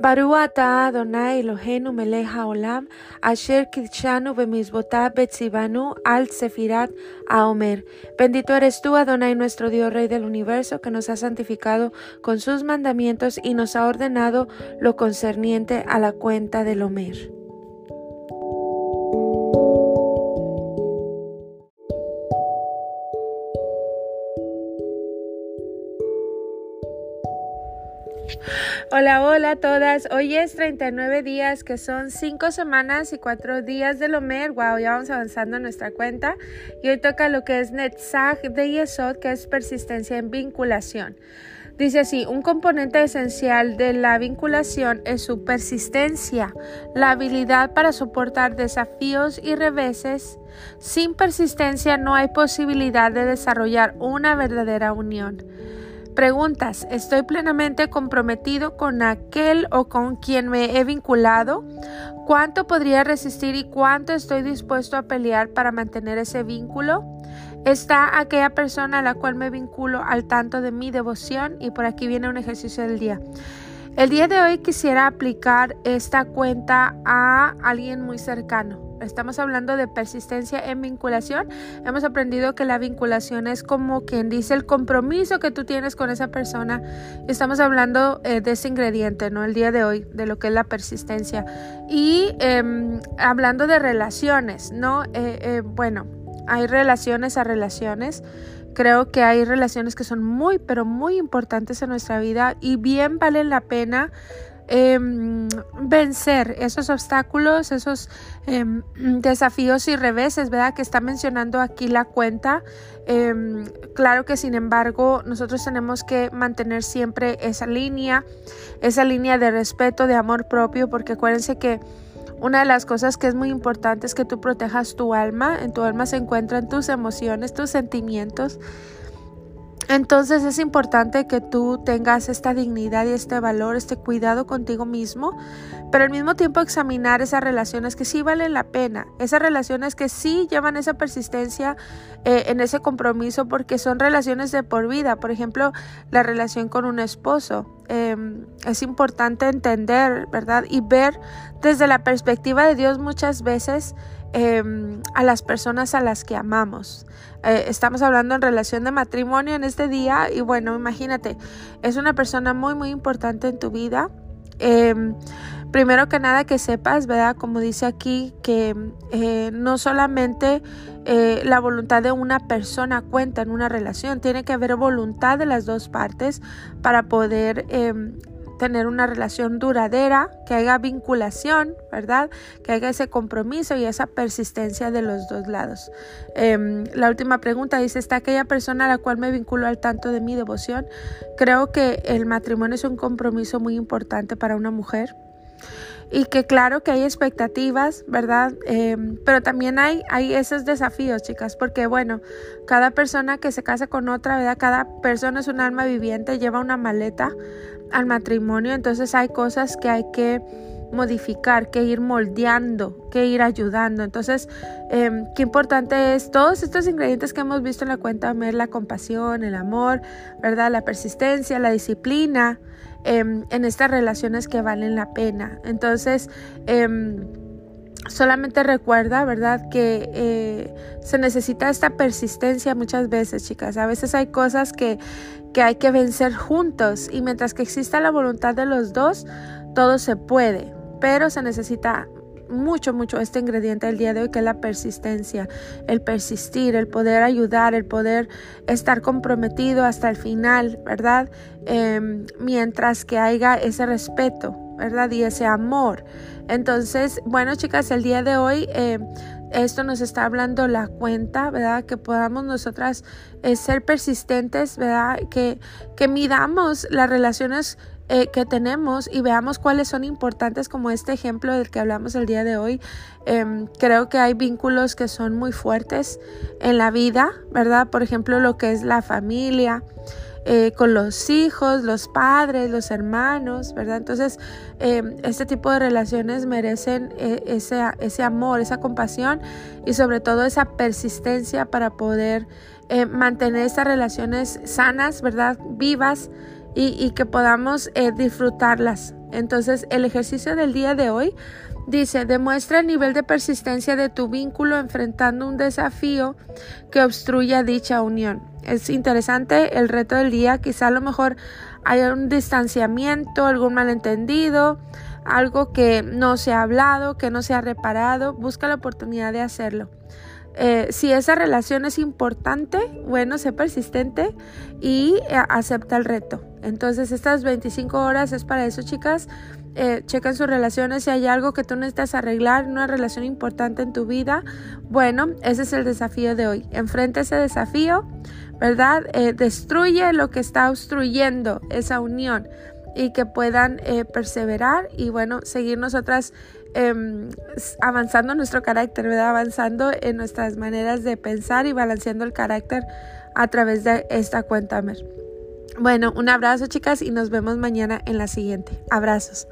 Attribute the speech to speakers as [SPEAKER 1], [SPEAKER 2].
[SPEAKER 1] Baruata Adonai Eloheinu melech haolam, asher kidshanu bemizbotab betzibanu al sefirat aomer. Bendito eres tú, Adonai, nuestro Dios, Rey del universo, que nos ha santificado con sus mandamientos y nos ha ordenado lo concerniente a la cuenta del Omer. Hola, hola a todas. Hoy es 39 días, que son 5 semanas y 4 días del Omer. Wow, ya vamos avanzando en nuestra cuenta. Y hoy toca lo que es Netzach de Yesod, que es persistencia en vinculación. Dice así, un componente esencial de la vinculación es su persistencia, la habilidad para soportar desafíos y reveses. Sin persistencia no hay posibilidad de desarrollar una verdadera unión. Preguntas. ¿Estoy plenamente comprometido con aquel o con quien me he vinculado? ¿Cuánto podría resistir y cuánto estoy dispuesto a pelear para mantener ese vínculo? ¿Está aquella persona a la cual me vinculo al tanto de mi devoción? Y por aquí viene un ejercicio del día. El día de hoy quisiera aplicar esta cuenta a alguien muy cercano estamos hablando de persistencia en vinculación, hemos aprendido que la vinculación es como quien dice el compromiso que tú tienes con esa persona. Estamos hablando eh, de ese ingrediente, ¿no? El día de hoy, de lo que es la persistencia. Y em, hablando de relaciones, ¿no? Eh, eh, bueno, hay relaciones a relaciones. Creo que hay relaciones que son muy, pero muy importantes en nuestra vida y bien valen la pena Em, vencer esos obstáculos, esos em, desafíos y reveses, ¿verdad? Que está mencionando aquí la cuenta. Em, claro que sin embargo nosotros tenemos que mantener siempre esa línea, esa línea de respeto, de amor propio, porque acuérdense que una de las cosas que es muy importante es que tú protejas tu alma. En tu alma se encuentran tus emociones, tus sentimientos. Entonces es importante que tú tengas esta dignidad y este valor, este cuidado contigo mismo, pero al mismo tiempo examinar esas relaciones que sí valen la pena, esas relaciones que sí llevan esa persistencia eh, en ese compromiso porque son relaciones de por vida. Por ejemplo, la relación con un esposo. Em, es importante entender, ¿verdad? Y ver desde la perspectiva de Dios muchas veces Em, a las personas a las que amamos. Eh, estamos hablando en relación de matrimonio en este día y bueno, imagínate, es una persona muy, muy importante en tu vida. Em, primero que nada que sepas, ¿verdad? Como dice aquí, que eh, no solamente eh, la voluntad de una persona cuenta en una relación, tiene que haber voluntad de las dos partes para poder em, tener una relación duradera, que haya vinculación, ¿verdad? Que haya ese compromiso y esa persistencia de los dos lados. Em, la última pregunta dice, ¿está aquella persona a la cual me vinculo al tanto de mi devoción? Creo que el matrimonio es un compromiso muy importante para una mujer y que claro que hay expectativas, ¿verdad? Em, pero también hay, hay esos desafíos, chicas, porque bueno, cada persona que se casa con otra, ¿verdad? Cada persona es un alma viviente, lleva una maleta al matrimonio, entonces hay cosas que hay que modificar, que ir moldeando, que ir ayudando. Entonces, em, qué importante es todos estos ingredientes que hemos visto en la cuenta, la compasión, el amor, ¿verdad? La persistencia, la disciplina, Em, en estas relaciones que valen la pena. Entonces, em, solamente recuerda, ¿verdad? Que eh, se necesita esta persistencia muchas veces, chicas. A veces hay cosas que, que hay que vencer juntos y mientras que exista la voluntad de los dos, todo se puede, pero se necesita mucho, mucho este ingrediente del día de hoy, que es la persistencia, el persistir, el poder ayudar, el poder estar comprometido hasta el final, ¿verdad? Em, mientras que haya ese respeto, ¿verdad? Y ese amor. Entonces, bueno, chicas, el día de hoy... Em, esto nos está hablando la cuenta, ¿verdad? Que podamos nosotras eh, ser persistentes, ¿verdad? Que, que midamos las relaciones eh, que tenemos y veamos cuáles son importantes como este ejemplo del que hablamos el día de hoy. Em, creo que hay vínculos que son muy fuertes en la vida, ¿verdad? Por ejemplo, lo que es la familia. Eh, con los hijos, los padres, los hermanos, ¿verdad? Entonces, em, este tipo de relaciones merecen eh, ese, ese, amor, esa compasión y sobre todo esa persistencia para poder mantener estas relaciones sanas, ¿verdad? Vivas y, que podamos eh, disfrutarlas Entonces, el ejercicio del día de hoy dice, demuestra el nivel de persistencia de tu vínculo enfrentando un desafío que obstruya dicha unión. Es interesante el reto del día, quizá a lo mejor haya un distanciamiento, algún malentendido, algo que no se ha hablado, que no se ha reparado, busca la oportunidad de hacerlo. Eh, si esa relación es importante, bueno, sé persistente y eh, acepta el reto. Entonces, estas 25 horas es para eso, chicas. Eh, chequen sus relaciones. Si hay algo que tú necesitas arreglar, una relación importante en tu vida, bueno, ese es el desafío de hoy. Enfrenta ese desafío, ¿verdad? destruye lo que está obstruyendo esa unión y que puedan perseverar y, bueno, seguir nosotras Em, avanzando nuestro carácter, ¿verdad? Avanzando en nuestras maneras de pensar y balanceando el carácter a través de esta cuenta. Bueno, un abrazo chicas y nos vemos mañana en la siguiente. Abrazos.